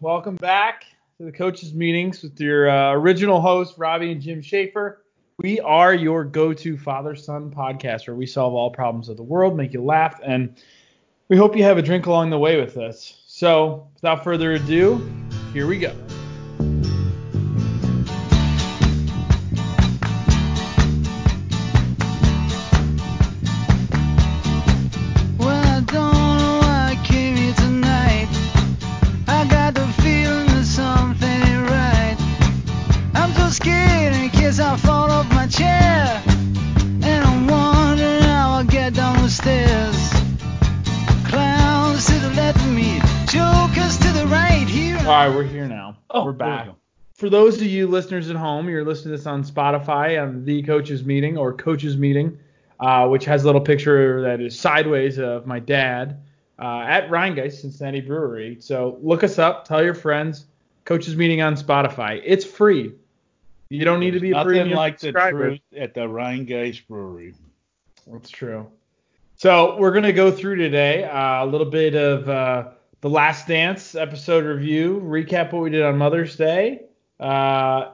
welcome back to the coaches meetings with your uh, original hosts Robbie and Jim Schaefer. We are your go-to father-son podcast where we solve all problems of the world, make you laugh, and we hope you have a drink along the way with us. So, without further ado, here we go. Those of you listeners at home, you're listening to this on Spotify on the Coaches Meeting or Coaches Meeting, uh, which has a little picture that is sideways of my dad uh, at Rhinegeist Cincinnati Brewery. So look us up, tell your friends. Coaches Meeting on Spotify. It's free. You don't need to be a Nothing premium like the subscriber. truth at the Rhinegeist Brewery. That's true. So we're gonna go through today uh, a little bit of uh, the Last Dance episode review, recap what we did on Mother's Day, uh,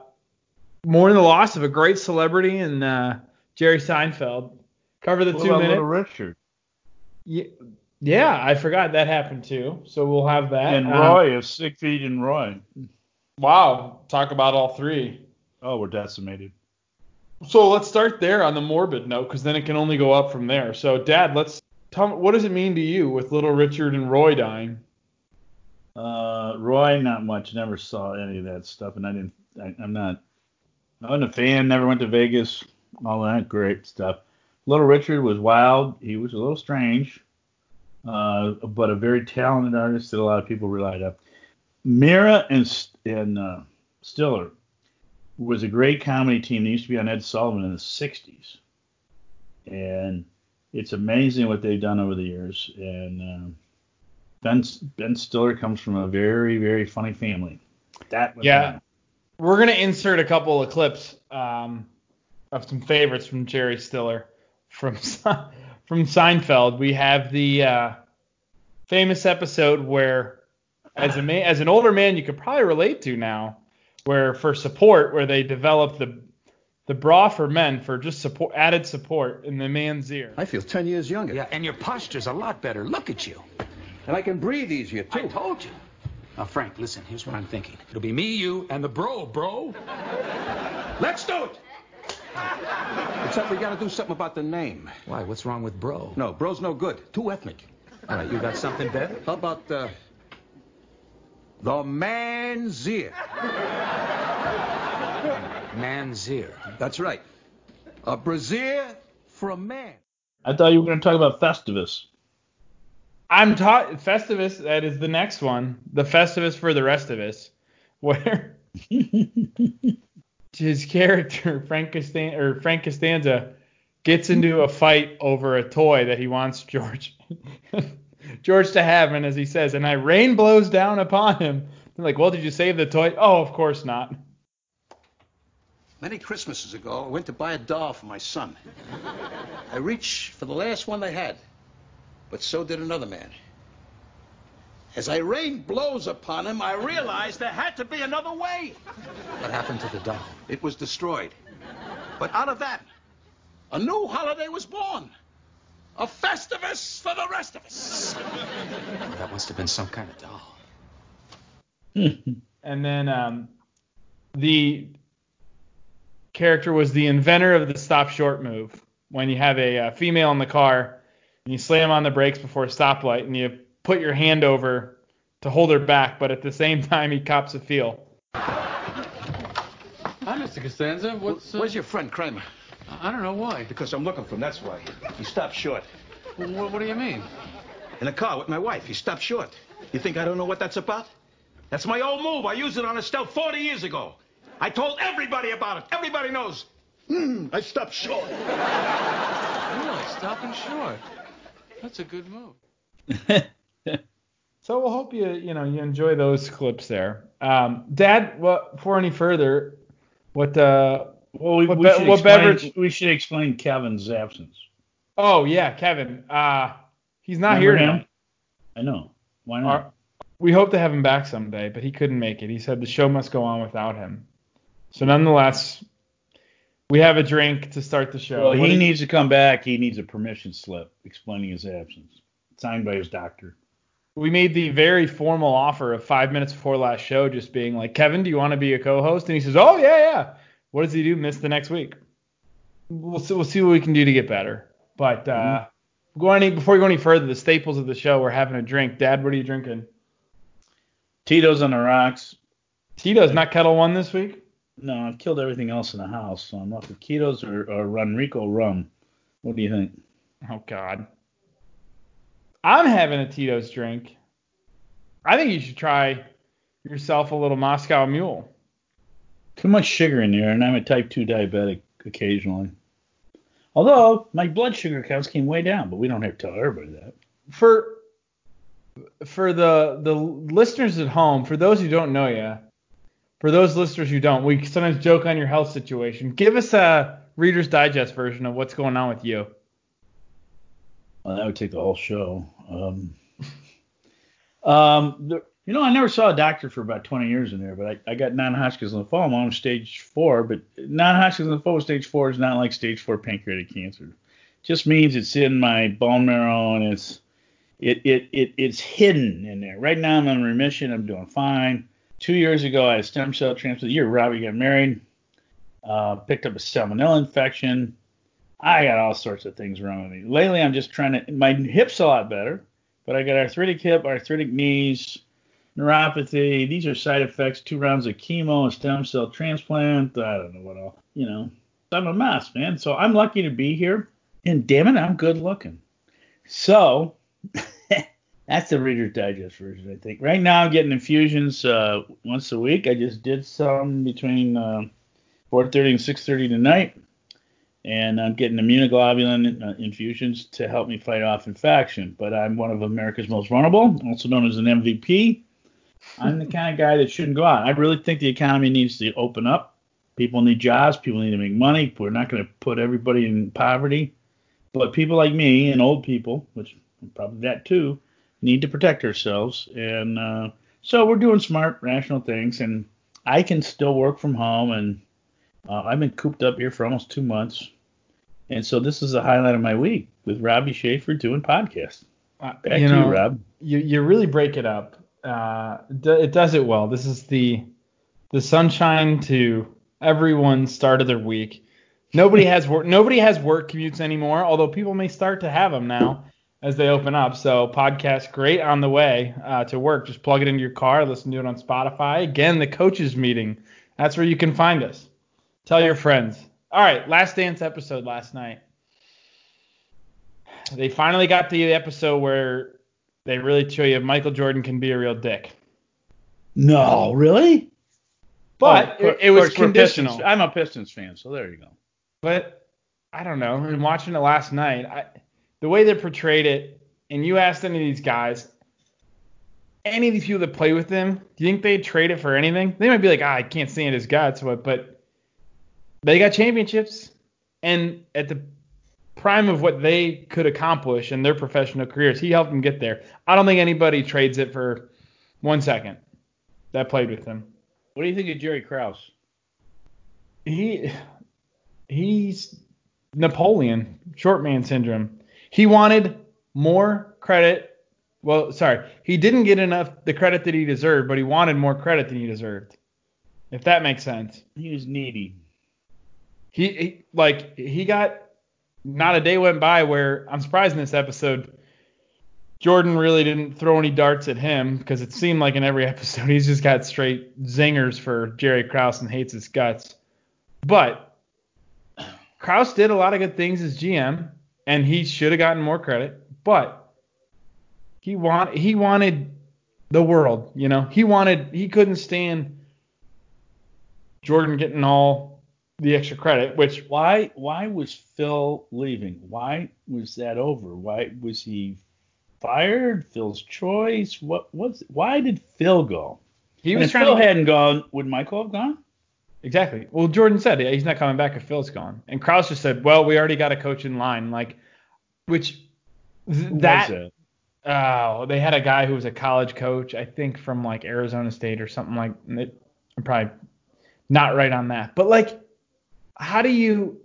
mourn the loss of a great celebrity and uh, Jerry Seinfeld. Cover the What two about minutes. Little Richard Ye- Yeah, I forgot that happened too. So we'll have that. and Uh, Roy of Siegfried and Roy. wow, talk about all three. Oh, we're decimated. So let's start there on the morbid note, because then it can only go up from there. So, Dad, let's tell me what does it mean to you with little Richard and Roy dying? Uh, Roy, not much. Never saw any of that stuff, and I didn't. I, I'm not. I wasn't a fan. Never went to Vegas. All that great stuff. Little Richard was wild. He was a little strange, uh, but a very talented artist that a lot of people relied on. Meara and and uh, Stiller was a great comedy team. They used to be on Ed Sullivan in the '60s, and it's amazing what they've done over the years. And um, Ben Ben Stiller comes from a very very funny family. That was Yeah. him. We're gonna insert a couple of clips um, of some favorites from Jerry Stiller from from Seinfeld. We have the uh, famous episode where, as a man, as an older man, you could probably relate to now, where for support, where they develop the the bra for men for just support added support in the manssiere. I feel 10 years younger. Yeah, and your posture's a lot better. Look at you. And I can breathe easier, too. I told you. Now, Frank, listen, here's what I'm thinking. It'll be me, you, and the bro, bro. Let's do it. Except we gotta do something about the name. Why? What's wrong with bro? No, bro's no good. Too ethnic. All right, you got something better? How about, uh, the manssiere? Man's ear. That's right. A brazier for a man. I thought you were going to talk about Festivus. I'm taught Festivus. That is the next one. The Festivus for the rest of us, where his character Frank Costanza or Frank Costanza gets into a fight over a toy that he wants George George to have, and as he says, and I rain blows down upon him. They're like, well, did you save the toy? Oh, of course not. Many Christmases ago, I went to buy a doll for my son. I reached for the last one they had, but so did another man. As I rained blows upon him, I realized there had to be another way. What happened to the doll? It was destroyed. But out of that, a new holiday was born. A Festivus for the rest of us. That must have been some kind of doll. And then um, the character was the inventor of the stop short move. When you have a, uh female in the car and you slam on the brakes before a stoplight and you put your hand over to hold her back, but at the same time he cops a feel. Hi, Mr. Costanza. What's uh, Where's your friend Kramer? I don't know why. Because I'm looking for him, that's why. He stopped short. What, what do you mean? In a car with my wife. He stopped short. You think I don't know what that's about? That's my old move. I used it on Estelle 40 years ago. I told everybody about it. Everybody knows. Hmm, I stopped short. Really, stopping short. That's a good move. So we'll hope you you know you enjoy those clips there. Um, Dad, what before any further, what uh Well, we, What we be- should what explain, beverage- we should explain Kevin's absence. oh yeah Kevin uh he's not Remember here him? now. I know. Why not? Our, we hope to have him back someday, but he couldn't make it. He said the show must go on without him. So nonetheless, we have a drink to start the show. Well, he you- needs to come back. He needs a permission slip explaining his absence, signed by his doctor. we made the very formal offer of five minutes before last show, just being like, Kevin, do you want to be a co-host? And he says, Oh yeah, yeah. What does he do? Miss the next week. We'll see, we'll see what we can do to get better. But uh, go any before we go any further, the staples of the show. We're having a drink. Dad, what are you drinking? Tito's on the rocks. Tito's not Ketel One this week. No, I've killed everything else in the house, so I'm up with Tito's or, or Ronrico rum. What do you think? Oh God. I'm having a Tito's drink. I think you should try yourself a little Moscow Mule. Too much sugar in there, and I'm a type 2 diabetic occasionally. Although my blood sugar counts came way down, but we don't have to tell everybody that. For for the the listeners at home, for those who don't know you, for those listeners who don't, we sometimes joke on your health situation. Give us a Reader's Digest version of what's going on with you. Well, that would take the whole show. Um, um, the, you know, I never saw a doctor for about 20 years in there, but I, I got non-Hodgkin's lymphoma. I'm stage four, but non-Hodgkin's lymphoma stage four is not like stage four pancreatic cancer. Just means it's in my bone marrow and it's it it, it it's hidden in there. Right now I'm in remission. I'm doing fine. Two years ago I had stem cell transplant. The year Robbie got married, uh, picked up a salmonella infection. I got all sorts of things wrong with me. Lately, I'm just trying to. My hip's a lot better, but I got arthritic hip, arthritic knees, neuropathy. These are side effects. Two rounds of chemo, a stem cell transplant. I don't know what all. You know, I'm a mess, man. So I'm lucky to be here, and damn it, I'm good looking. So that's the Reader's Digest version, I think. Right now, I'm getting infusions uh, once a week. I just did some between uh, 4:30 and 6:30 tonight and I'm getting immunoglobulin uh, infusions to help me fight off infection. But I'm one of America's most vulnerable, also known as an MVP. I'm the kind of guy that shouldn't go out. I really think the economy needs to open up. People need jobs. People need to make money. We're not going to put everybody in poverty. But people like me and old people, which probably that too, need to protect ourselves. And uh, so we're doing smart, rational things. And I can still work from home. And uh, I've been cooped up here for almost two months. And so this is the highlight of my week with Robbie Schaefer doing podcasts. Uh, Back you to know, you, Rob. you you really break it up. Uh, d- it does it well. This is the the sunshine to everyone's start of their week. Nobody has work. Nobody has work commutes anymore. Although people may start to have them now as they open up. So podcast great on the way uh, to work. Just plug it into your car. Listen to it on Spotify. Again, the coaches meeting. That's where you can find us. Tell your friends. All right, Last Dance episode last night. They finally got to the episode where they really show you Michael Jordan can be a real dick. No, really? But Oh, it, it was of course, we're conditional. Pistons- I'm a Pistons fan, so there you go. But I don't know. And watching it last night, I, the way they portrayed it, and you asked any of these guys, any of these people that play with them, do you think they'd trade it for anything? They might be like, ah, I can't stand his guts, but, but they got championships, and at the prime of what they could accomplish in their professional careers, he helped them get there. I don't think anybody trades it for one second that played with him. What do you think of Jerry Krause? he he's Napoleon, short man syndrome. He wanted more credit. Well, sorry, he didn't get enough the credit that he deserved, but he wanted more credit than he deserved. If that makes sense. He was needy. He, he like he got not a day went by where I'm surprised in this episode Jordan really didn't throw any darts at him because it seemed like in every episode he's just got straight zingers for Jerry Krause and hates his guts. But Krause did a lot of good things as GM and he should have gotten more credit, but he want he wanted the world, you know. He wanted he couldn't stand Jordan getting all the extra credit, which Why why was Phil leaving? Why was that over? Why was he fired? Phil's choice? What was why did Phil go? he was if trying Phil to hadn't gone, would Michael have gone? Exactly. Well, Jordan said yeah, he's not coming back if Phil's gone, and Krause just said, "Well, we already got a coach in line." Like, which th- that, oh, they had a guy who was a college coach, I think from like Arizona State or something like. It, I'm probably not right on that, but like, how do you?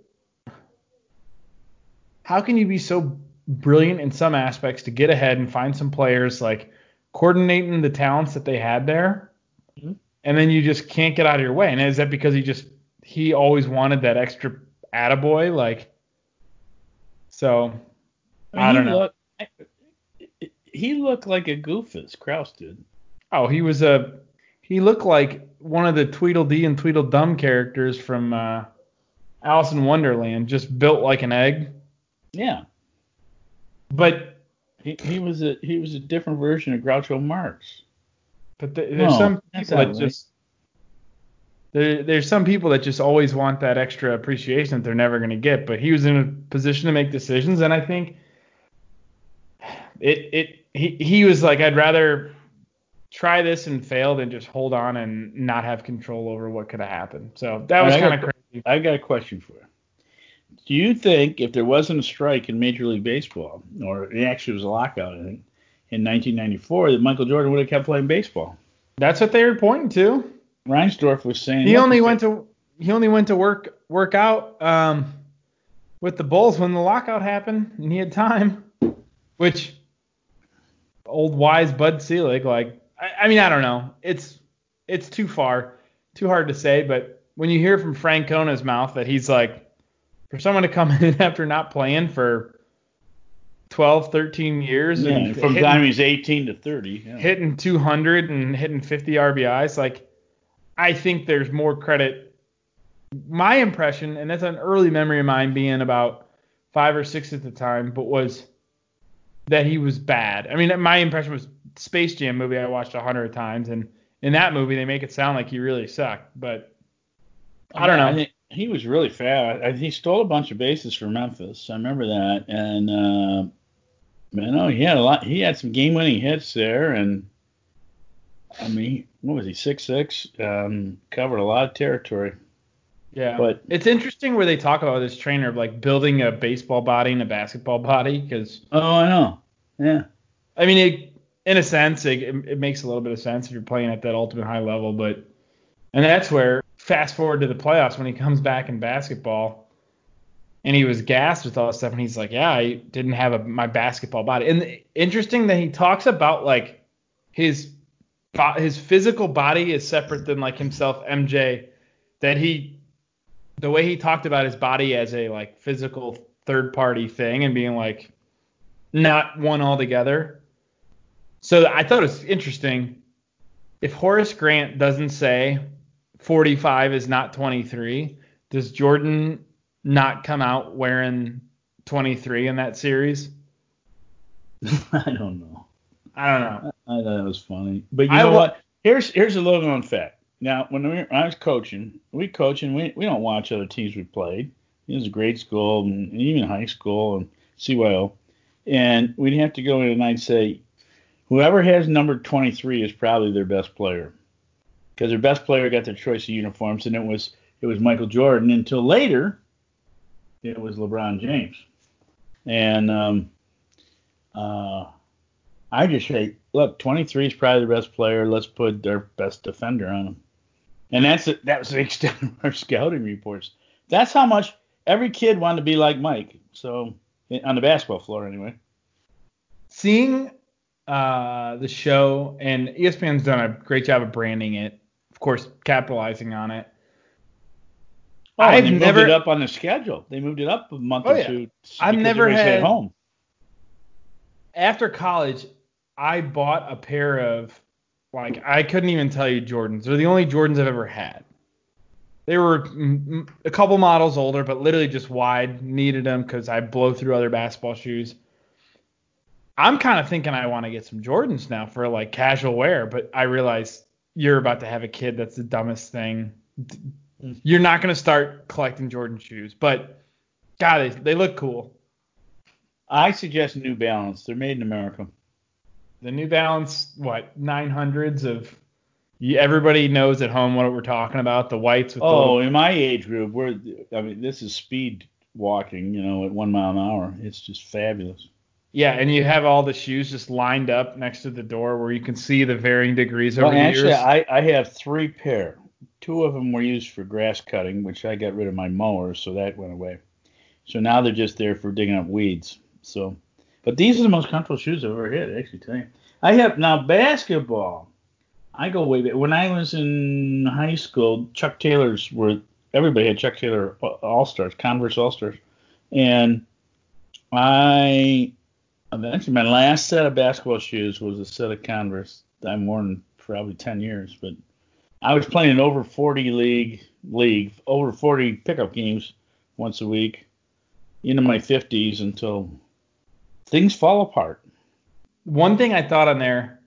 How can you be so brilliant in some aspects to get ahead and find some players like coordinating the talents that they had there, Mhm. And then you just can't get out of your way? And is that because he just he always wanted that extra attaboy like? So I, mean, don't he know. Looked, he looked like a goofus. Krause did. Oh, he was a he looked like one of the Tweedledee and Tweedledum characters from uh, Alice in Wonderland, just built like an egg. Yeah. But He, he was a he was a different version of Groucho Marx. But th- there's No, some people that just there, there's some people that just always want that extra appreciation that they're never going to get. But he was in a position to make decisions, and I think it it he he was like I'd rather try this and fail than just hold on and not have control over what could have happened. So that was kind of crazy. I got a question for you. Do you think if there wasn't a strike in Major League Baseball, or it actually was a lockout, I think, in 1994, that Michael Jordan would have kept playing baseball? That's what they were pointing to. Reinsdorf was saying He only went to he only went to work work out um, with the Bulls when the lockout happened, and he had time. Which old wise Bud Selig, like I, I mean I don't know, it's it's too far, too hard to say. But when you hear from Francona's mouth that he's like, for someone to come in after not playing for 12, 13 years Yeah, and from hitting- time he was 18 to 30. Yeah. hitting 200 and hitting 50 RBIs. Like, I think there's more credit. My impression, and that's an early memory of mine being about five or six at the time, but was that he was bad. I mean, my impression was Space Jam movie I watched a hundred times, and in that movie they make it sound like he really sucked, but I don't know. I think he was really fast. He stole a bunch of bases for Memphis. I remember that. And uh, man, oh, he had a lot. He had some game-winning hits there, and I mean, what was he? Six six. Um, covered a lot of territory. Yeah, But- it's interesting where they talk about this trainer of like building a baseball body and a basketball body because Oh, I know. Yeah. I mean, it, in a sense, it, it makes a little bit of sense if you're playing at that ultimate high level, but and that's where fast forward to the playoffs when he comes back in basketball, and he was gassed with all this stuff, and he's like, yeah, I didn't have a, my basketball body, and interesting that he talks about like his his physical body is separate than like himself, MJ, that he the way he talked about his body as a like physical third party thing and being like not one altogether. So I thought it was interesting. If Horace Grant doesn't say 45 is not 23, does Jordan not come out wearing 23 in that series? I don't know. I don't know. I thought it was funny. But you I know wa- what? Here's here's a little known fact. Now, when, we, when I was coaching, we coach and we, we don't watch other teams we played. It was grade school and even high school and CYO. And we'd have to go in and I'd say, whoever has number 23 is probably their best player. Because their best player got their choice of uniforms, and it was it was Michael Jordan. Until later, it was LeBron James. And um, uh, I just say, look, 23 is probably the best player. Let's put their best defender on him. And that's it. That was the extent of our scouting reports. That's how much every kid wanted to be like Mike. So on the basketball floor, anyway. Seeing uh, the show, and ESPN's done a great job of branding it, of course, capitalizing on it. Oh, I've they moved never- it up on the schedule. They moved it up a month Oh, or yeah. two. I've never had- at home. after college, I bought a pair of like I couldn't even tell you Jordans. They're the only Jordans I've ever had. They were a couple models older, but literally just wide. Needed them because I blow through other basketball shoes. I'm kind of thinking I want to get some Jordans now for like casual wear, but I realize you're about to have a kid that's the dumbest thing. Mm-hmm. You're not going to start collecting Jordan shoes, but God, they, they look cool. I suggest New Balance. They're made in America. The New Balance, what, 900s of. You, everybody knows at home what we're talking about. The whites with Oh, the. in my age group, we're I mean, this is speed walking, you know, at one mile an hour. It's just fabulous. Yeah, and you have all the shoes just lined up next to the door where you can see the varying degrees over Well, the actually, years. I, I have three pair. Two of them were used for grass cutting, which I got rid of my mower, so that went away. So now they're just there for digging up weeds. So, but these are the most comfortable shoes I've ever had. Actually tell you, I have now basketball. I go way back. When I was in high school, Chuck Taylors were everybody had Chuck Taylor All Stars, Converse All Stars, and I eventually my last set of basketball shoes was a set of Converse I've worn probably 10 years, but I was playing over 40 league league, over 40 pickup games once a week into my 50s until things fall apart. One thing I thought on there,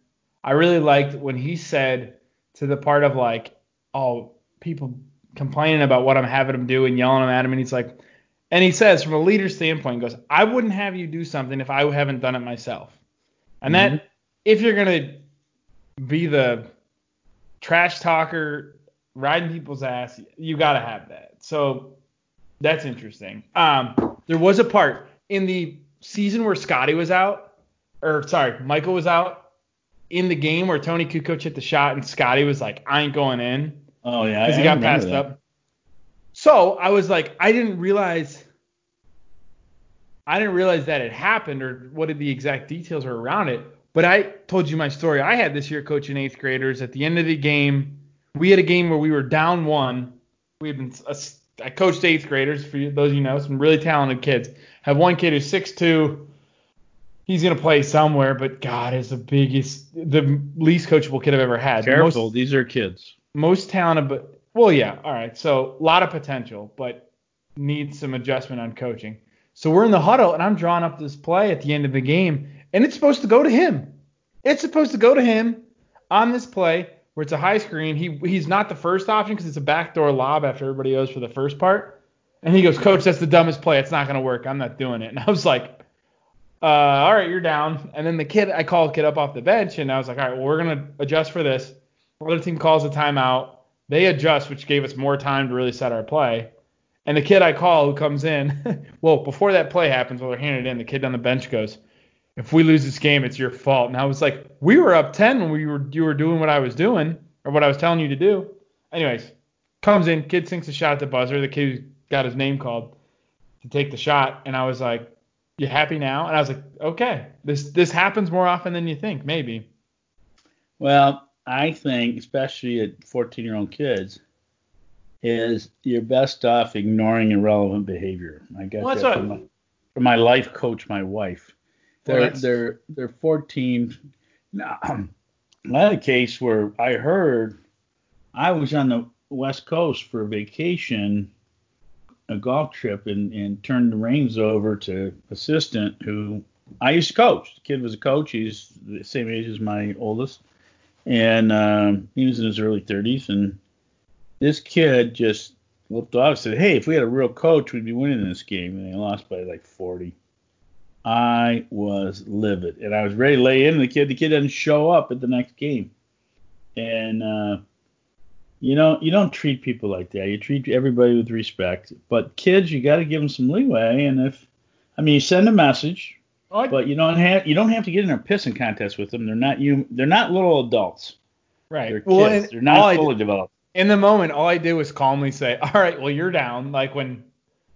I really liked when he said to the part of like, oh, people complaining about what I'm having them do and yelling at him, and he's like, and he says from a leader standpoint, he goes, I wouldn't have you do something if I haven't done it myself. And that, mm-hmm. if you're gonna be the trash talker, riding people's ass, you gotta have that. So that's interesting. Um, there was a part in the season where Scottie was out, or sorry, Michael was out in the game where Toni Kukoc hit the shot and Scottie was like, I ain't going in Oh yeah, because he got passed that. up. So I was like, I didn't realize, I didn't realize that it happened or what the exact details were around it. But I told you my story. I had this year coaching eighth graders. At the end of the game, we had a game where we were down one. We had been, I coached eighth graders for those of you know, some really talented kids. Have one kid who's six two. He's gonna play somewhere, but God is the biggest, the least coachable kid I've ever had. The most- these are kids. most talented, but well, yeah, all right. So a lot of potential, but needs some adjustment on coaching. So we're in the huddle, and I'm drawing up this play at the end of the game, and it's supposed to go to him. It's supposed to go to him on this play where it's a high screen. He he's not the first option because it's a backdoor lob after everybody goes for the first part. And he goes, Coach, that's the dumbest play. It's not gonna work. I'm not doing it. And I was like, uh, all right, you're down. And then the kid, I called the kid up off the bench, and I was like, all right, well, we're gonna adjust for this. Other team calls a timeout. They adjust, which gave us more time to really set our play. And the kid I call who comes in, well, before that play happens, while they're handing it in, the kid on the bench goes, "If we lose this game, it's your fault." And I was like, "We were up 10 when we were you were doing what I was doing or what I was telling you to do." Anyways, comes in, kid sinks a shot at the buzzer. The kid got his name called to take the shot, and I was like, "You happy now?" And I was like, "Okay, this this happens more often than you think, maybe." Well, I think, especially at 14 year old kids, is you're best off ignoring irrelevant behavior. I got Well, that's that what- from my, from my life coach, my wife. They're they're they're 14. Now, I had a case where I heard I was on the West Coast for a vacation, a golf trip, and, and turned the reins over to assistant who I used to coach. The kid was a coach. He's the same age as my oldest, and um, he was in his early 30s. And this kid just looked off and said, "Hey, if we had a real coach, we'd be winning this game." And they lost by like 40. I was livid, and I was ready to lay in the kid. The kid doesn't show up at the next game, and uh, you know you don't treat people like that. You treat everybody with respect. But kids, you got to give them some leeway. And if I mean, you send a message, but you don't have you don't have to get in a pissing contest with them. They're not you. They're not little adults. Right. They're Well, kids. and They're not fully did- developed. in the moment, all I did was calmly say, "All right, well, you're down." Like when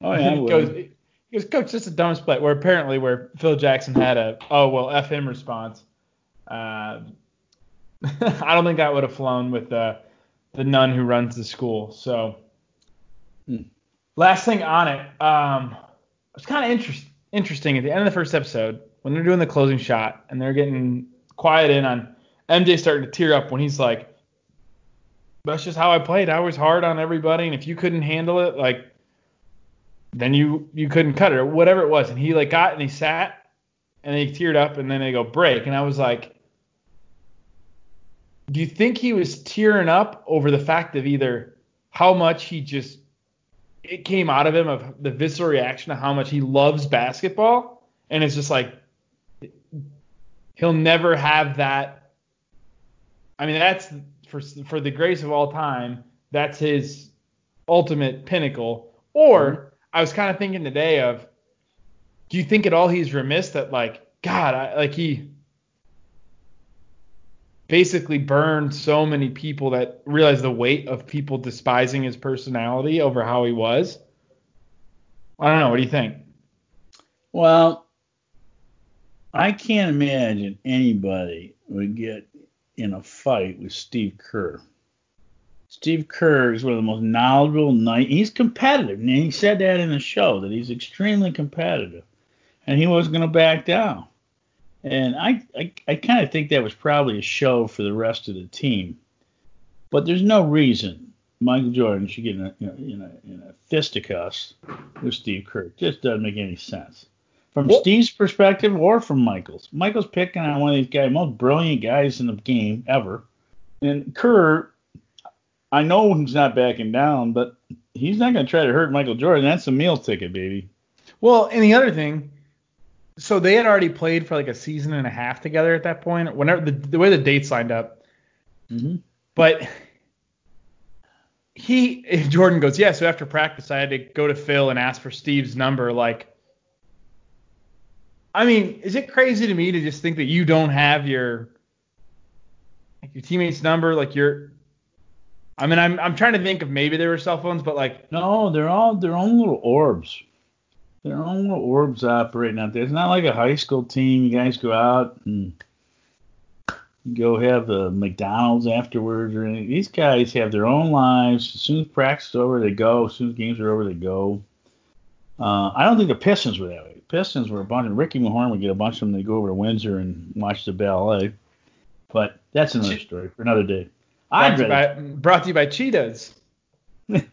Oh yeah, I goes, he goes, "Coach, this is the dumbest play." Where apparently, where Phil Jackson had a, "Oh well, f him" response. Uh, I don't think that would have flown with the the nun who runs the school. So, Hmm. last thing on it, um, it's kind of interest, interesting at the end of the first episode when they're doing the closing shot and they're getting quiet in on MJ starting to tear up when he's like, that's just how I played. I was hard on everybody, and if you couldn't handle it, like, then you you couldn't cut it or whatever it was. And he like got and he sat and he teared up, and then they go break, and I was like, do you think he was tearing up over the fact of either how much he just it came out of him of the visceral reaction of how much he loves basketball, and it's just like he'll never have that. I mean, that's for for the grace of all time. That's his ultimate pinnacle. Or mm-hmm. I was kind of thinking today of, do you think at all he's remiss that like God, I, like he basically burned so many people that realized the weight of people despising his personality over how he was. I don't know. What do you think? Well, I can't imagine anybody would get in a fight with Steve Kerr. Steve Kerr is one of the most knowledgeable. He's competitive, and he said that in the show that he's extremely competitive, and he wasn't going to back down. And I, I, I kind of think that was probably a show for the rest of the team. But there's no reason Michael Jordan should get in a, in a, in a, fisticuffs with Steve Kerr. It just doesn't make any sense. From Well- Steve's perspective or from Michael's. Michael's picking on one of these guys, most brilliant guys in the game ever. And Kerr, I know he's not backing down, but he's not going to try to hurt Michael Jordan. That's a meal ticket, baby. Well, and the other thing, so they had already played for like a season and a half together at that point. Whenever the, the way the dates lined up, Mm-hmm. but he, if Jordan goes, yeah. So after practice, I had to go to Phil and ask for Steve's number. Like, I mean, is it crazy to me to just think that you don't have your like your teammate's number? Like your, I mean, I'm I'm trying to think of maybe there were cell phones, but like No, they're all their own little orbs. Their own little orbs operating out there. It's not like a high school team. You guys go out and go have the McDonald's afterwards or anything. These guys have their own lives. As soon as practice is over, they go. As soon as games are over, they go. Uh, I don't think the Pistons were that way. Pistons were a bunch of Ricky Mahorn would get a bunch of them. They go over to Windsor and watch the ballet. But that's another story for another day. Brought I'd to, you by, brought to you by Cheetahs. um,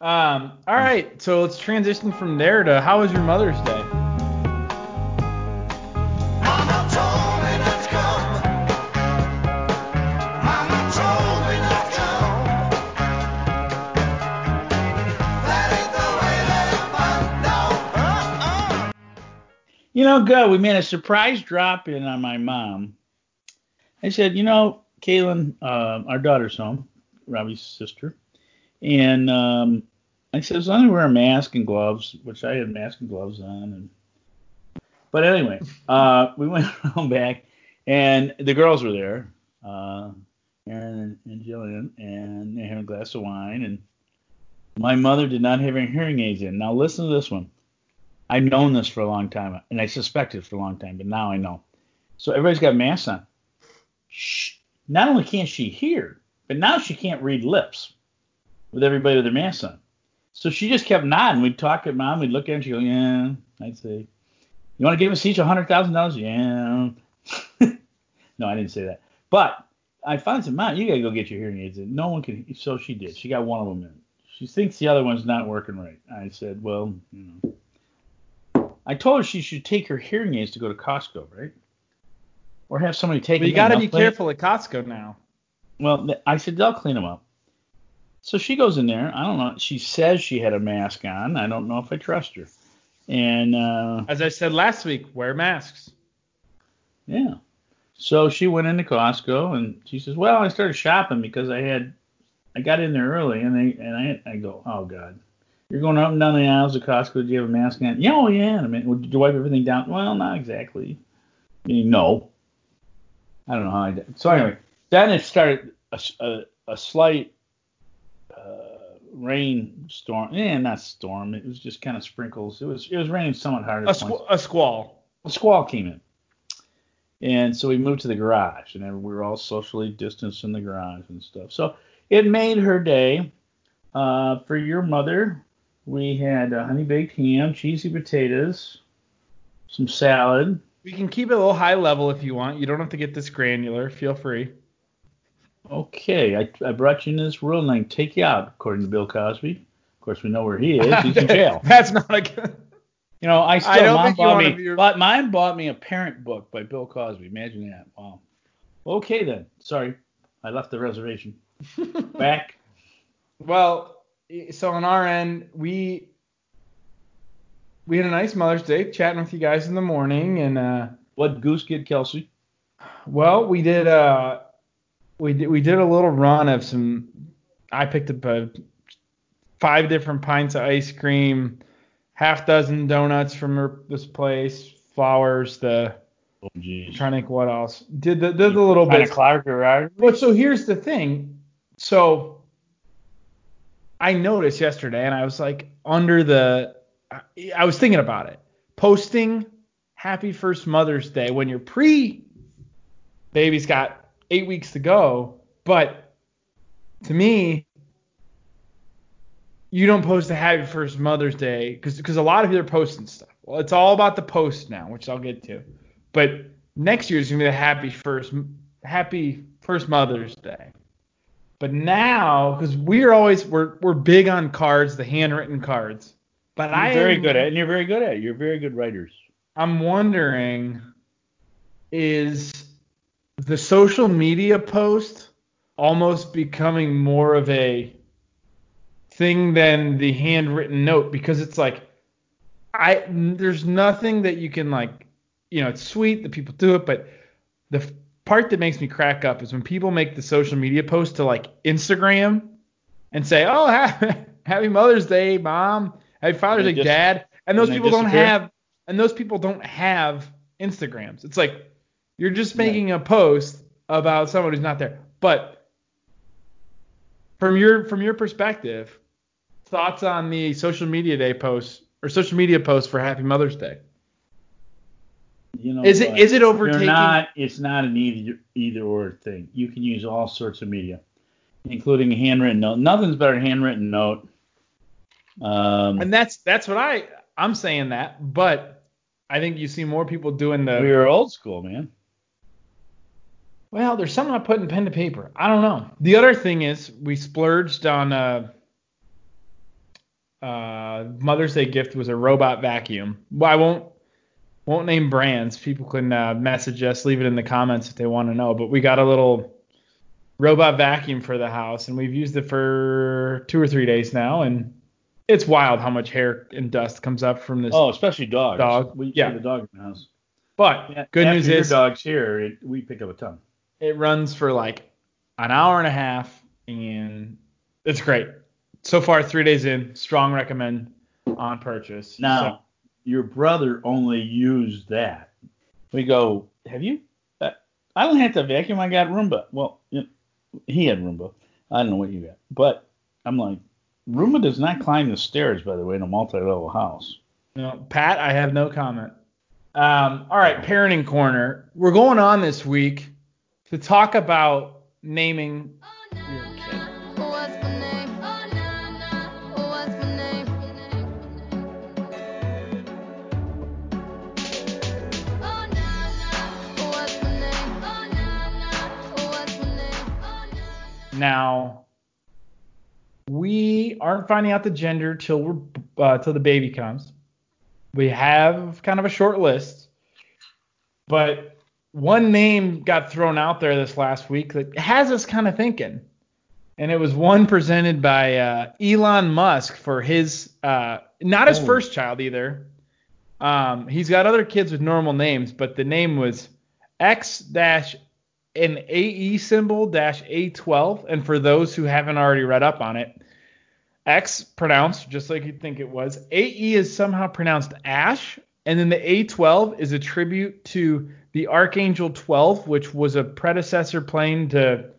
all right, so let's transition from there to how was your Mother's Day? Mama told me not to come. Mama told me not to come. That ain't the way that I no. You know, good. We made a surprise drop in on my mom. I said, you know, Kaylin, uh, our daughter's home, Robbie's sister, and um, I said, as long as we wear a mask and gloves, which I had mask and gloves on, and but anyway, uh, we went around back, and the girls were there, uh, Aaron and, Jillian, and they had a glass of wine, and my mother did not have her hearing aids in. Now listen to this one. I've known this for a long time, and I suspected for a long time, but now I know. So everybody's got masks on. Shh. Not only can't she hear, but now she can't read lips with everybody with their masks on. So she just kept nodding. We'd talk at mom, we'd look at her, and she'd go, Yeah, I'd say. You want to give us each a hundred thousand dollars? Yeah. no, I didn't say that. But I finally said, Mom, you gotta go get your hearing aids in. No one can. So she did. She got one of them in. She thinks the other one's not working right. I said, Well, you know. I told her she should take her hearing aids to go to Costco, right? Or have somebody take But you got to be careful at Costco now. Well, I said they'll clean them up. So she goes in there. I don't know. She says she had a mask on. I don't know if I trust her. And uh, As I said last week, wear masks. yeah. So she went into Costco and she says, "Well, I started shopping because I had, I got in there early and they and I I go, oh God, you're going up and down the aisles of Costco. Do you have a mask on? Yeah, oh yeah. I mean, did you wipe everything down? Well, not exactly. I mean, no. I don't know how I did. So anyway, then it started a slight uh, rain storm. Yeah, not storm. It was just kind of sprinkles. It was it was raining somewhat hard. A, squ- a squall. a squall came in. And so we moved to the garage, and we were all socially distanced in the garage and stuff. So it made her day. Uh, for your mother, we had uh, honey baked ham, cheesy potatoes, some salad. We can keep it a little high level if you want. You don't have to get this granular. Feel free. Okay, I, I brought you in this world and I can take you out, according to Bill Cosby. Of course, we know where he is. He's in jail. That's not a good. You know, I still I mom bought me, be- but mine bought me a parent book by Bill Cosby. Imagine that. Wow. Okay then. Sorry, I left the reservation. Back. Well, so on our end, we we had a nice Mother's Day, chatting with you guys in the morning, and uh, What goose get Kelsey? well, we did uh we did we did a little run of some. I picked up uh, five different pints of ice cream, half dozen donuts from this place, flowers, the Oh, geez. Trying to think what else. Did the did the little bit. of Clark Ryder? But so here's the thing. So I noticed yesterday, and I was like, under the, I- was thinking about it. Posting Happy First Mother's Day when you're pre, baby's got eight weeks to go. But to me, you don't post a Happy First Mother's Day because a lot of you are posting stuff. Well, it's all about the post now, which I'll get to. But next year is gonna be the Happy First Happy First Mother's Day. But now, because we're always we're we're big on cards, the handwritten cards. But You're I very am- good at it, and you're very good at it. You're very good writers. I'm wondering, is the social media post almost becoming more of a thing than the handwritten note? Because it's like, I there's nothing that you can like, you know, it's sweet that people do it, but the part that makes me crack up is when people make the social media post to like Instagram and say, "Oh, happy Mother's Day, mom. Happy Father's Day, dis- dad." And those and people don't have and those people don't have Instagrams. It's like you're just making a post about someone who's not there. But from your from your perspective, thoughts on the social media day post or social media post for Happy Mother's Day? You know, Is it is it overtaking? not. It's not an either either or thing. You can use all sorts of media, including a handwritten note. Nothing's better than a handwritten note. Um, and that's that's what I I'm saying that, but I think you see more people doing the we were old school, man. Well, there's something about putting pen to paper. I don't know. The other thing is we splurged on a. uh Mother's Day gift was a robot vacuum. Well, I won't won't name brands. People can uh, message us, leave it in the comments if they want to know. But we got a little robot vacuum for the house, and we've used it for two or three days now, and it's wild how much hair and dust comes up from this. Oh, especially dogs. Dog, We yeah. a dog in the house. but Yeah, good news your is dog's here, it, we pick up a ton. It runs for like an hour and a half, and it's great. So far, three days in, strong recommend on purchase. Now, your brother only used that. We go, have you? Uh, I don't have to vacuum. I got Roomba. Well, you know, he had Roomba. I don't know what you got, but I'm like, Roomba does not climb the stairs, by the way, in a multi-level house. No, Pat, I have no comment. Um, all right, parenting corner. We're going on this week to talk about naming. Now, we aren't finding out the gender till we're uh, till the baby comes. We have kind of a short list, but one name got thrown out there this last week that has us kind of thinking, and it was one presented by uh, Elon Musk for his uh, not his Oh. first child either. Um, he's got other kids with normal names, but the name was X dash an AE symbol dash A12. And for those who haven't already read up on it, X pronounced just like you'd think it was. AE is somehow pronounced Ash. And then the A12 is a tribute to the Archangel 12, which was a predecessor plane to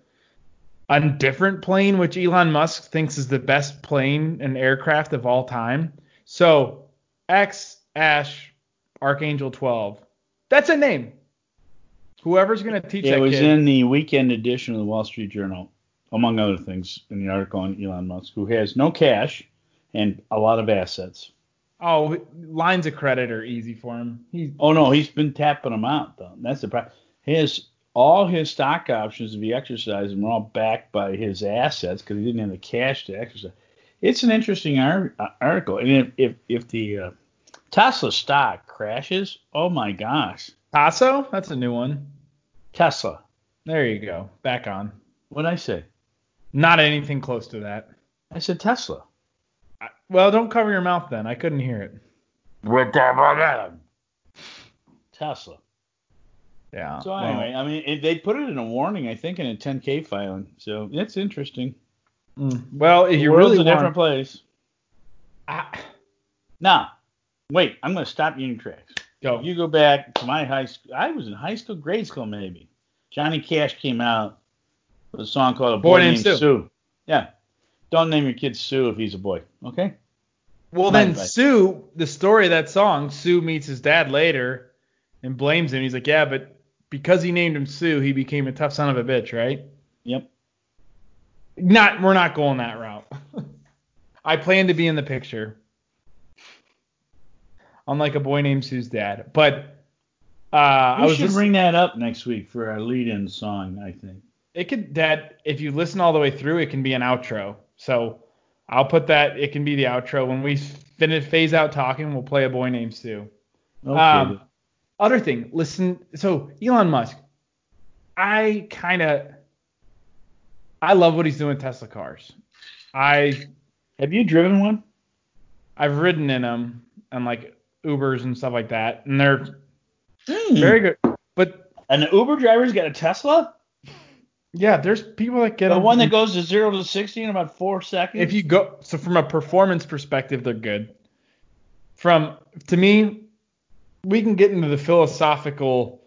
a different plane, which Elon Musk thinks is the best plane and aircraft of all time. So X Ash Archangel 12. That's a name. Whoever's gonna teach It that was kid. in the weekend edition of the Wall Street Journal, among other things, in the article on Elon Musk, who has no cash and a lot of assets. oh, lines of credit are easy for him. He Oh no, he's been tapping them out though. That's the problem. His all his stock options, if he exercised them, were all backed by his assets because he didn't have the cash to exercise. It's an interesting ar- uh, article, and if if, if the uh, Tesla stock crashes, oh my gosh, Tasso, that's a new one. Tesla. There you go. Back on. What did I say? Not anything close to that. I said Tesla. I- Well, don't cover your mouth then. I couldn't hear it. What the bug Tesla. Yeah. So well, anyway, I mean, it, they put it in a warning, I think, in a 10K filing. So it's interesting. mm, well, if The you world's really a different place. I- Now, wait, I'm going to stop you in your tracks. Go. You go back to my high school. I was in high school, grade school maybe. Johnny Cash came out with a song called "A Boy, Named Sue. Yeah. Don't name your kid Sue if he's a boy. Okay. Well, My then advice. Sue, the story of that song, Sue meets his dad later and blames him. He's like, yeah, but because he named him Sue, he became a tough son of a bitch, right? Yep. Not, we're not going that route. I plan to be in the picture. Unlike a boy named Sue's dad, but uh, I We was should listen- bring that up next week for our lead-in song. I think. It could that if you listen all the way through, it can be an outro. So I'll put that. It can be the outro when we finish phase out talking. We'll play a boy named Sue. Okay. Um, other thing, listen. So Elon Musk, I kind of, I love what he's doing with Tesla cars. I Have you driven one? I've ridden in them and like Ubers and stuff like that, and they're Hmm. very good. But An Uber driver's got a Tesla. Yeah, there's people that get The them- one that goes to zero to sixty in about four seconds. if you go so from a performance perspective they're good from to me we can get into the philosophical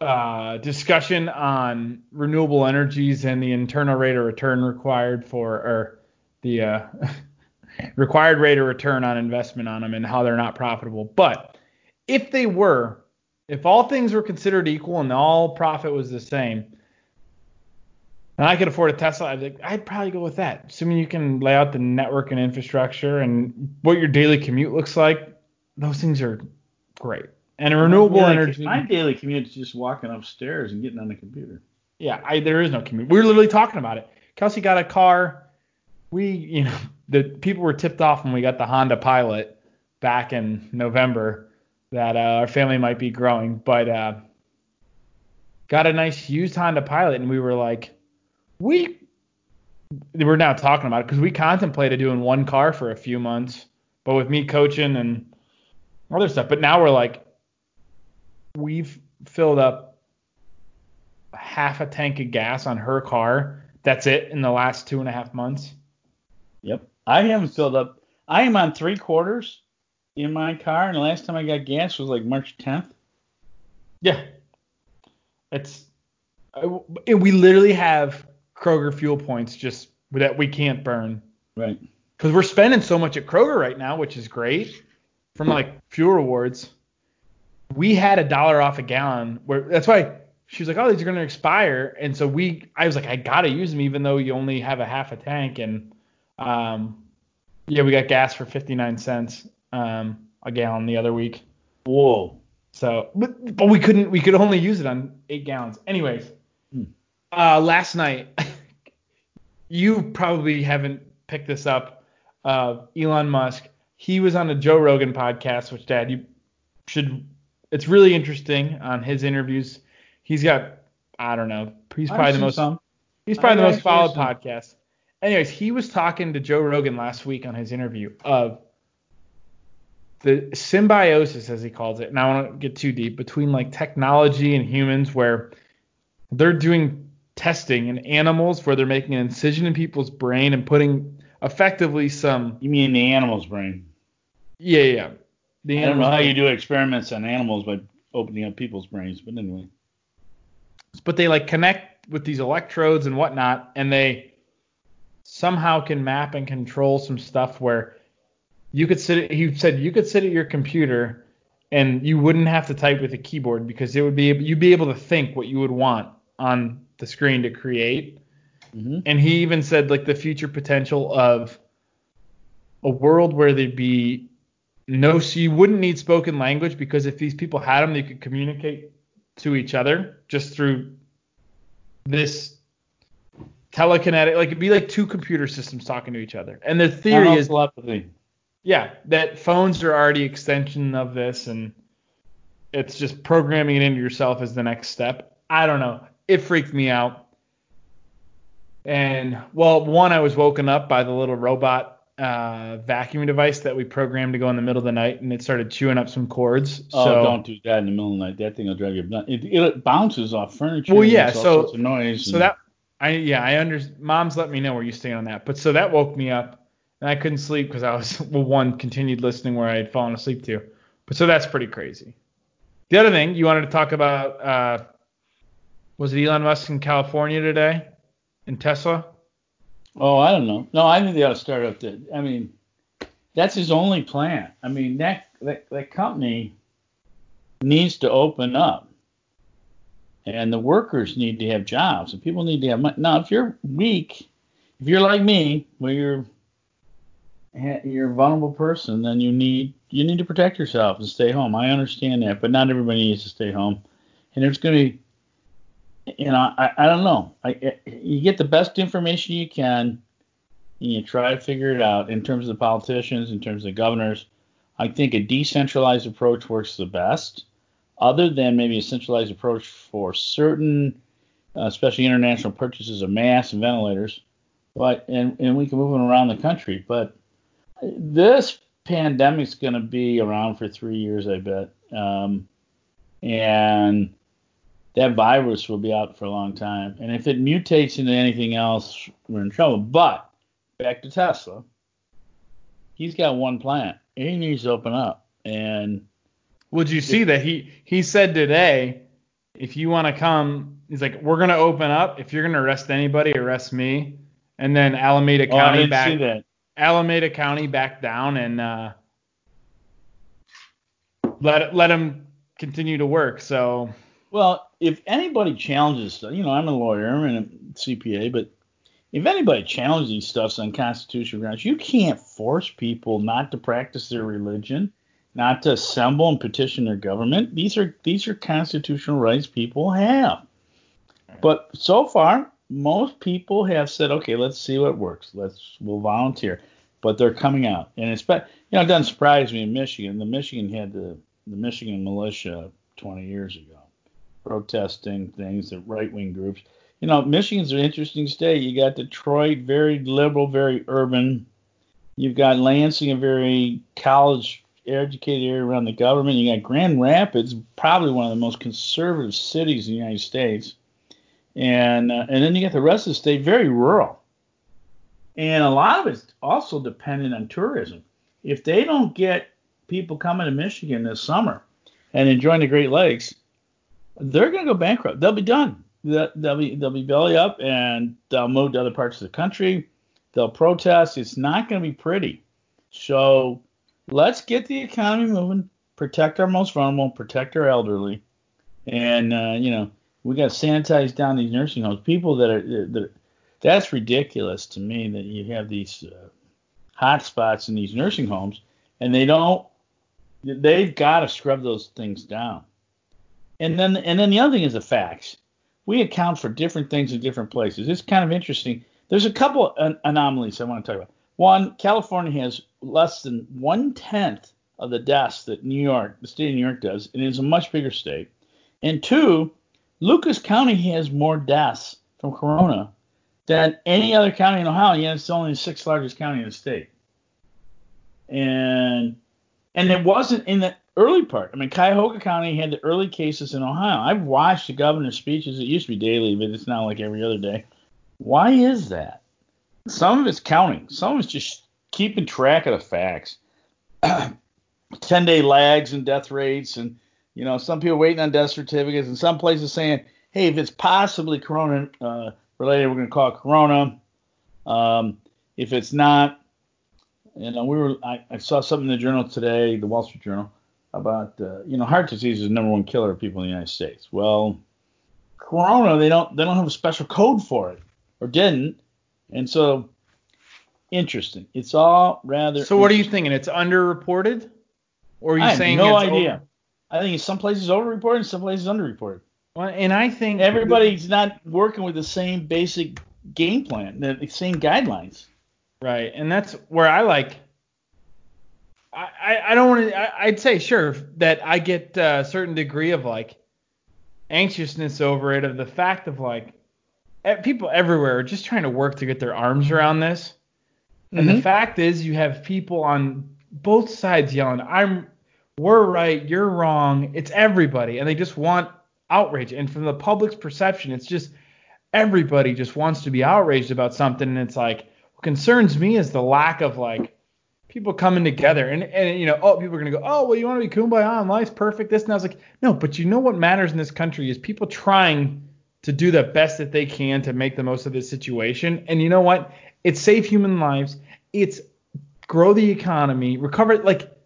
uh, discussion on renewable energies and the internal rate of return required for or the uh, required rate of return on investment on them and how they're not profitable but if they were if all things were considered equal and all profit was the same and I could afford a Tesla, I'd, like, I'd probably go with that. Assuming you can lay out the network and infrastructure and what your daily commute looks like, those things are great. And renewable My- energy. My daily commute is just walking upstairs and getting on the computer. Yeah, I, there is no commute. We were literally talking about it. Kelsey got a car. We, you know, the people were tipped off when we got the Honda Pilot back in November that uh, our family might be growing, but uh, got a nice used Honda Pilot, and we were like, we, we're now talking about it because we contemplated doing one car for a few months, but with me coaching and other stuff. But now we're like, we've filled up half a tank of gas on her car. That's it in the last two and a half months. Yep. I haven't filled up. I am on three quarters in my car, and the last time I got gas was like March 10th. Yeah. It's uh, we literally have Kroger fuel points just that we can't burn Right. because we're spending so much at Kroger right now, which is great from like fuel rewards. We had a dollar off a gallon. Where that's why she was like, "Oh, these are going to expire," and so we, I was like, "I gotta use them even though you only have a half a tank." And um, yeah, we got gas for 59 cents um, a gallon the other week. Whoa. So, but, but we couldn't. We could only use it on eight gallons. Anyways, Hmm. uh, last night, you probably haven't picked this up. Uh, Elon Musk. He was on a Joe Rogan podcast, which Dad, you should. It's really interesting on his interviews. He's got, I don't know. He's probably the most. some. He's probably I the most followed have podcast. Anyways, he was talking to Joe Rogan last week on his interview of the symbiosis, as he calls it. And I won't get too deep between like technology and humans, where they're doing testing in animals, where they're making an incision in people's brain and putting effectively some. You mean the animal's brain? Yeah, yeah. The I don't know animal's how you do experiments on animals by opening up people's brains, but anyway. but they like connect with these electrodes and whatnot, and they somehow can map and control some stuff where you could sit. He said you could sit at your computer and you wouldn't have to type with a keyboard because it would be you'd be able to think what you would want on the screen to create. Mhm. And he even said like the future potential of a world where there'd be no, so you wouldn't need spoken language because if these people had them, they could communicate to each other just through this telekinetic, like it'd be like two computer systems talking to each other. And the theory is, telepathy. Yeah, that phones are already extension of this, and it's just programming it into yourself as the next step. I don't know. It freaked me out. And well, one, I was woken up by the little robot uh, vacuum device that we programmed to go in the middle of the night, and it started chewing up some cords. Oh, so, don't do that in the middle of the night. That thing will drive you nuts. It, it bounces off furniture. Well, yeah, so- sorts of noise. So and- that I yeah I under mom's let me know where you stand on that. But so that woke me up and I couldn't sleep because I was well one continued listening where I had fallen asleep to. But so that's pretty crazy. The other thing you wanted to talk about uh, was it Elon Musk in California today in Tesla? Oh, I don't know. No, I think they ought to start up the. I mean, that's his only plan. I mean, that that, that company needs to open up, and the workers need to have jobs, and people need to have money. Now, if you're weak, if you're like me, where you're you're a vulnerable person, then you need you need to protect yourself and stay home. I understand that, but not everybody needs to stay home, and there's going to be you know, I, I don't know. I, you get the best information you can, and you try to figure it out in terms of the politicians, in terms of the governors. I think a decentralized approach works the best, other than maybe a centralized approach for certain, uh, especially international purchases of masks and ventilators. But and and we can move them around the country. But this pandemic's going to be around for three years, I bet. Um, and that virus will be out for a long time. And if it mutates into anything else, we're in trouble. But back to Tesla, he's got one plant. He needs to open up. And Would you see that he he said today, if you want to come, he's like, we're gonna open up. If you're gonna arrest anybody, arrest me. And then Alameda oh, I County didn't back see that. Alameda County back down and uh, let let him continue to work. So Well, if anybody challenges you know, I'm a lawyer, I'm a CPA, but if anybody challenges these stuffs on constitutional grounds, you can't force people not to practice their religion, not to assemble and petition their government. These are these are constitutional rights people have. But so far, most people have said, okay, let's see what works. Let's we'll volunteer. But they're coming out, and it's you know it doesn't surprise me in Michigan. The Michigan had the the Michigan militia 20 years ago protesting things, the right wing groups. You know, Michigan's an interesting state. You got Detroit, very liberal, very urban. You've got Lansing, a very college educated area around the government. You got Grand Rapids, probably one of the most conservative cities in the United States. And uh, and then you get the rest of the state, very rural. And a lot of it's also dependent on tourism. If they don't get people coming to Michigan this summer and enjoying the Great Lakes, they're going to go bankrupt. They'll be done. They'll be they'll be belly up and they'll move to other parts of the country. They'll protest. It's not going to be pretty. So let's get the economy moving. Protect our most vulnerable. Protect our elderly. And uh, you know we got to sanitize down these nursing homes. People that are that that's ridiculous to me that you have these uh, hot spots in these nursing homes and they don't they've got to scrub those things down. And then and then the other thing is the facts. We account for different things in different places. It's kind of interesting. There's a couple an- anomalies I want to talk about. One, California has less than one tenth of the deaths that New York, the state of New York, does, and it's a much bigger state. And two, Lucas County has more deaths from corona than any other county in Ohio, yet it's only the sixth largest county in the state. And and it wasn't in the early part. I mean, Cuyahoga County had the early cases in Ohio. I've watched the governor's speeches. It used to be daily, but it's now like every other day. Why is that? Some of it's counting. Some of it's just keeping track of the facts. 10 day lags and death rates, and you know, some people waiting on death certificates, and some places saying, hey, if it's possibly corona uh, related, we're going to call it corona. Um, if it's not, you know, we were. I, I, saw something in the journal today, the Wall Street Journal, about uh, you know, heart disease is the number one killer of people in the United States. Well, corona, they don't they don't have a special code for it, or didn't, and so interesting. It's all rather. So what are you thinking? It's underreported, or are you I have saying no idea. over- I think in some places overreported, and some places underreported. Well, and I think Everybody's not working with the same basic game plan, the the same guidelines. Right, and that's where I like. I I, I don't want to. I'd say sure that I get a certain degree of like anxiousness over it, of the fact of like people everywhere are just trying to work to get their arms around this. And the Mhm. fact is, you have people on both sides yelling, "I'm, we're right, you're wrong." It's everybody, and they just want outrage. And from the public's perception, it's just everybody just wants to be outraged about something. And it's like, what concerns me is the lack of like people coming together and and you know oh people are gonna go oh well you want to be kumbaya and life's perfect this and I was like no but you know what matters in this country is people trying to do the best that they can to make the most of this situation and you know what it's save human lives it's grow the economy recover like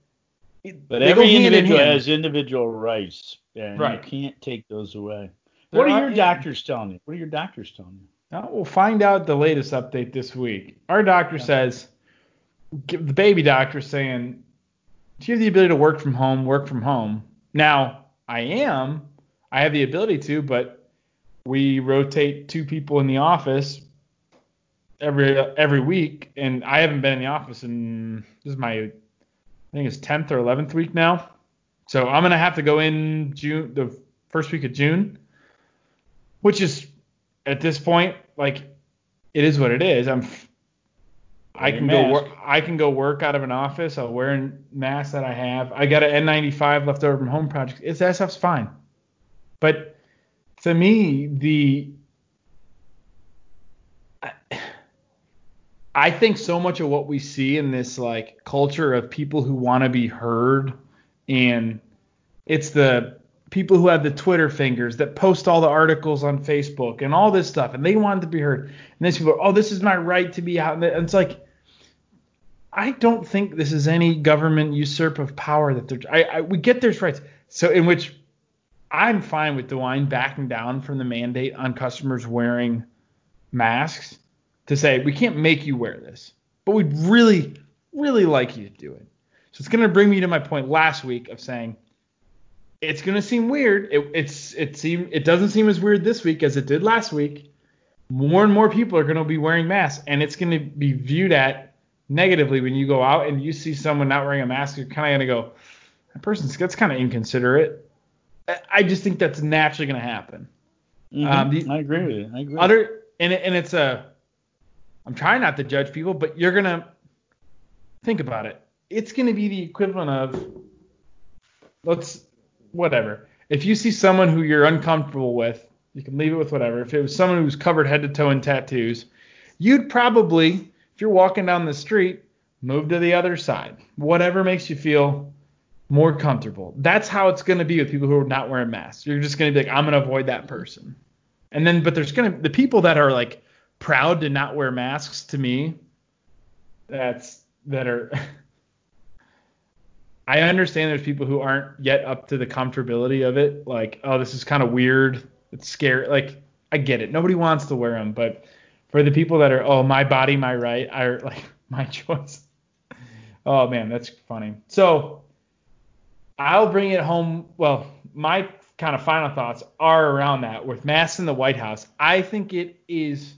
But every hand in individual has individual rights, and Right. you can't take those away. There what are, are- your doctors telling you? What are your doctors telling you? Now, we'll find out the latest update this week. Our doctor says, the baby doctor saying, do you have the ability to work from home? Work from home. Now, I am. I have the ability to, but we rotate two people in the office every every week, and I haven't been in the office in this is my I think it's 10th or 11th week now. So I'm gonna have to go in June, the first week of June, which is at this point like it is what it is. I'm I can go work. I can go work out of an office. I'll wear a mask that I have. I got an N95 left over from home projects. It's that stuff's fine. But to me, the I think so much of what we see in this like culture of people who want to be heard, and it's the people who have the Twitter fingers that post all the articles on Facebook and all this stuff, and they want to be heard. And these people, oh, this is my right to be out. And it's like, I don't think this is any government usurp of power that they're. I, I we get there's rights. So in which I'm fine with DeWine backing down from the mandate on customers wearing masks to say we can't make you wear this, but we'd really, really like you to do it. So it's going to bring me to my point last week of saying it's going to seem weird. It, it's it seem it doesn't seem as weird this week as it did last week. More and more people are going to be wearing masks, and it's going to be viewed at negatively when you go out and you see someone not wearing a mask. You're kind of going to go, that person's that's kind of inconsiderate. I- just think that's naturally going to happen. Mhm. Um, the- I agree with you. I agree. Other and it, and it's a I'm trying not to judge people, but you're gonna think about it. It's gonna be the equivalent of let's whatever. If you see someone who you're uncomfortable with, you can leave it with whatever. If it was someone who's covered head to toe in tattoos, you'd probably, if you're walking down the street, move to the other side. Whatever makes you feel more comfortable. That's how it's going to be with people who are not wearing masks. You're just going to be like, I'm going to avoid that person. And then, but there's going to the people that are like proud to not wear masks. To me, that's that are. I understand there's people who aren't yet up to the comfortability of it. Like, oh, this is kind of weird. It's scary. Like, I get it. Nobody wants to wear them, but for the people that are, oh, my body, my right, I like my choice. Oh man, that's funny. So I'll bring it home. Well, my kind of final thoughts are around that with masks in the White House. I think it is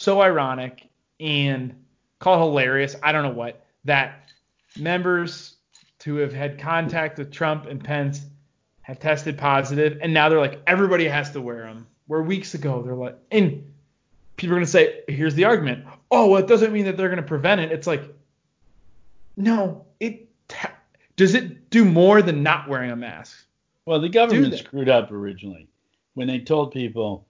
so ironic and call it hilarious. I don't know what that members who have had contact with Trump and Pence have tested positive, and now they're like everybody has to wear them. Where weeks ago they're like, and people are gonna say, here's the argument. Oh, well, it doesn't mean that they're gonna prevent it. It's like, no, it ta- does it do more than not wearing a mask. Well, the government screwed up originally when they told people,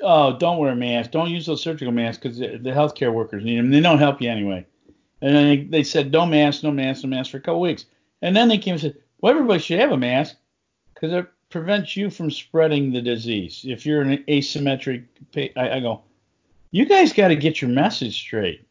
"Oh, don't wear a mask. Don't use those surgical masks because the, healthcare workers need them. They don't help you anyway." And then they, they said, "No mask, no mask, no mask" for a couple weeks. And then they came and said, "Well, everybody should have a mask because it prevents you from spreading the disease. If you're an asymmetric, I, I go, you guys got to get your message straight.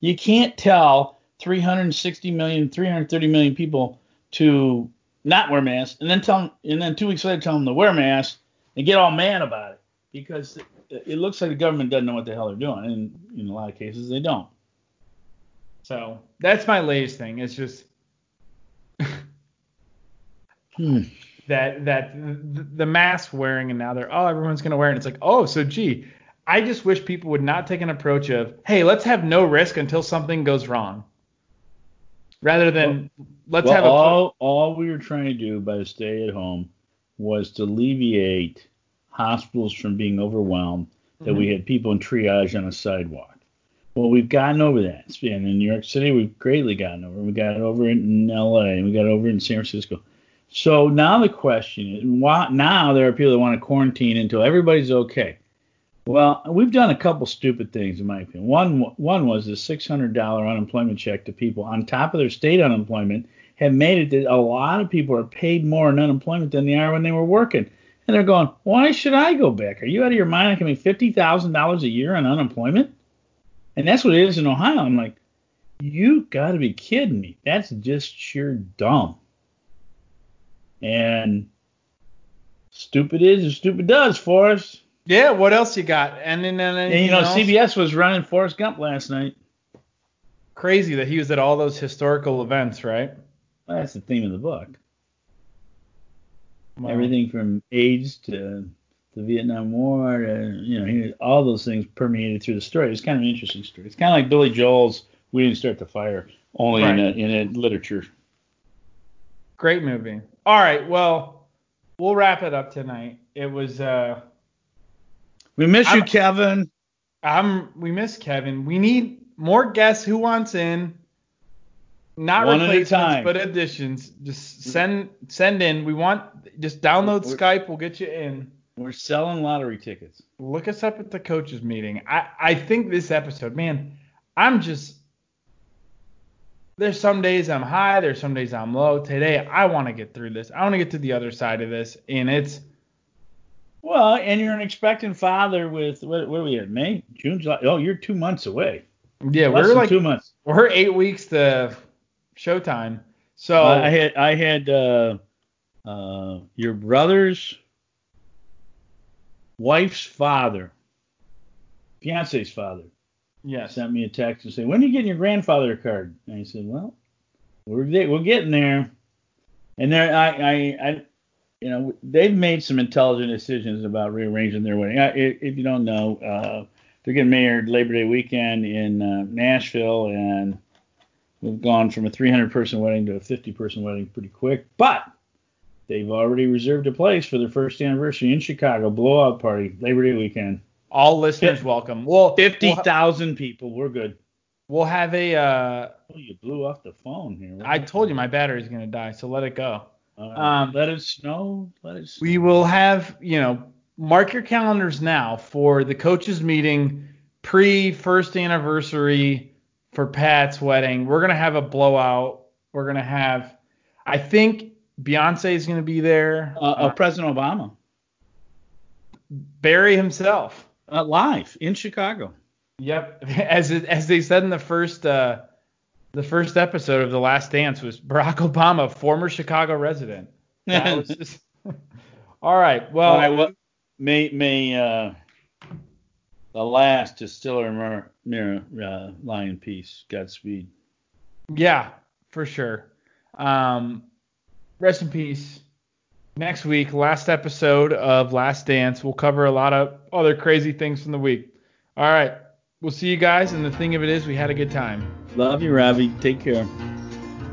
You can't tell 360 million, 330 million people to not wear masks, and then tell them, and then two weeks later tell them to wear masks and get all mad about it because it, looks like the government doesn't know what the hell they're doing, and in a lot of cases they don't. So that's my latest thing. It's just Hmm. that that the, mask wearing and now they're oh everyone's gonna wear it. And it's like oh so gee, I just wish people would not take an approach of hey let's have no risk until something goes wrong, rather than let's well, have a all all we were trying to do by the stay at home was to alleviate hospitals from being overwhelmed. That we mm-hmm. had people in triage on a sidewalk. Well, we've gotten over that. It's been in New York City. We've greatly gotten over. We got it over in L.A. and we got it over in San Francisco. So now the question is, why now there are people that want to quarantine until everybody's okay. Well, we've done a couple stupid things in my opinion. One one was the six hundred dollar unemployment check to people on top of their state unemployment have made it that a lot of people are paid more in unemployment than they are when they were working. And they're going, Why should I go back? Are you out of your mind? I can make fifty thousand dollars a year on unemployment? And that's what it is in Ohio. I'm like, you got to be kidding me. That's just sheer dumb. And stupid is and stupid does, Forrest. Yeah, what else you got? And then and, you know, CBS was running Forrest Gump last night. Crazy that he was at all those historical events, right? Well, that's the theme of the book. Wow. Everything from AIDS to the Vietnam War, to, you know, he, all those things permeated through the story. It's kind of an interesting story. It's kind of like Billy Joel's "We Didn't Start the Fire," only in, a, in a literature. Great movie. All right, well, we'll wrap it up tonight. It was uh We miss you, I'm- Kevin. I'm we miss Kevin. We need more guests who wants in. Not One replacements, time. but additions. Just send send in. We want just download We're- Skype. We'll get you in. We're selling lottery tickets. Look us up at the coaches meeting. I I think this episode, man, I'm just there's some days I'm high, there's some days I'm low. Today I want to get through this. I want to get to the other side of this, and it's Well, and you're an expectant father with what, what are we at? May, June, July. Oh, you're two months away. yeah, Less we're like two months. we're eight weeks to showtime. So Uh, I had I had uh, uh, your brother's wife's father, fiance's father, Yeah, sent me a text and said, "When are you getting your grandfather card?" And I said, "Well, we're we're getting there." And there, I, I, I, you know, they've made some intelligent decisions about rearranging their wedding. I, if if you don't know, uh, they're getting married Labor Day weekend in uh, Nashville, and we've gone from a 300 person wedding to a 50 person wedding pretty quick. But they've already reserved a place for their first anniversary in Chicago, blowout party, Labor Day weekend. all listeners welcome. Well, Fifty we'll, thousand people. We're good. we'll have a. Uh, Oh, you blew off the phone here. I told you my battery's gonna die, so let it go. Uh, Um, let it snow. Let it snow. We will have, you know, mark your calendars now for the coaches meeting pre first anniversary for Pat's wedding. We're gonna have a blowout. We're gonna have, I think Beyonce is gonna be there. uh, uh, President Obama Barry himself. uh, live in Chicago. Yep. As it, as they said in the first uh, the first episode of The Last Dance was Barack Obama, former Chicago resident. Just- All right. Well, All right, well, may may uh, the last distiller Meara, Meara uh, lie in peace. Godspeed. Yeah, for sure. Um, rest in peace. Next week, last episode of Last Dance. We'll cover a lot of other crazy things from the week. All right. We'll see you guys. And the thing of it is, we had a good time. Love you, Ravi. Take care.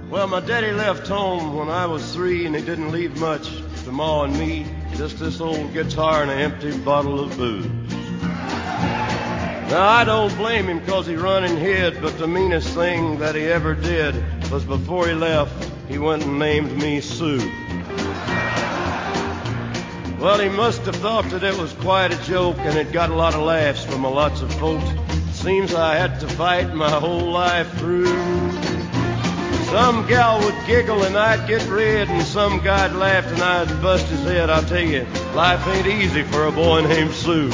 Well, my daddy left home when I was three, and he didn't leave much to Ma and me. Just this old guitar and an empty bottle of booze. Now, I don't blame him 'cause he run and hid, but the meanest thing that he ever did was before he left, he went and named me Sue. Well, he must have thought that it was quite a joke, and it got a lot of laughs from a lots of folks. Seems I had to fight my whole life through. Some gal would giggle and I'd get red, and some guy'd laugh and I'd bust his head. I'll tell you, life ain't easy for a boy named Sue.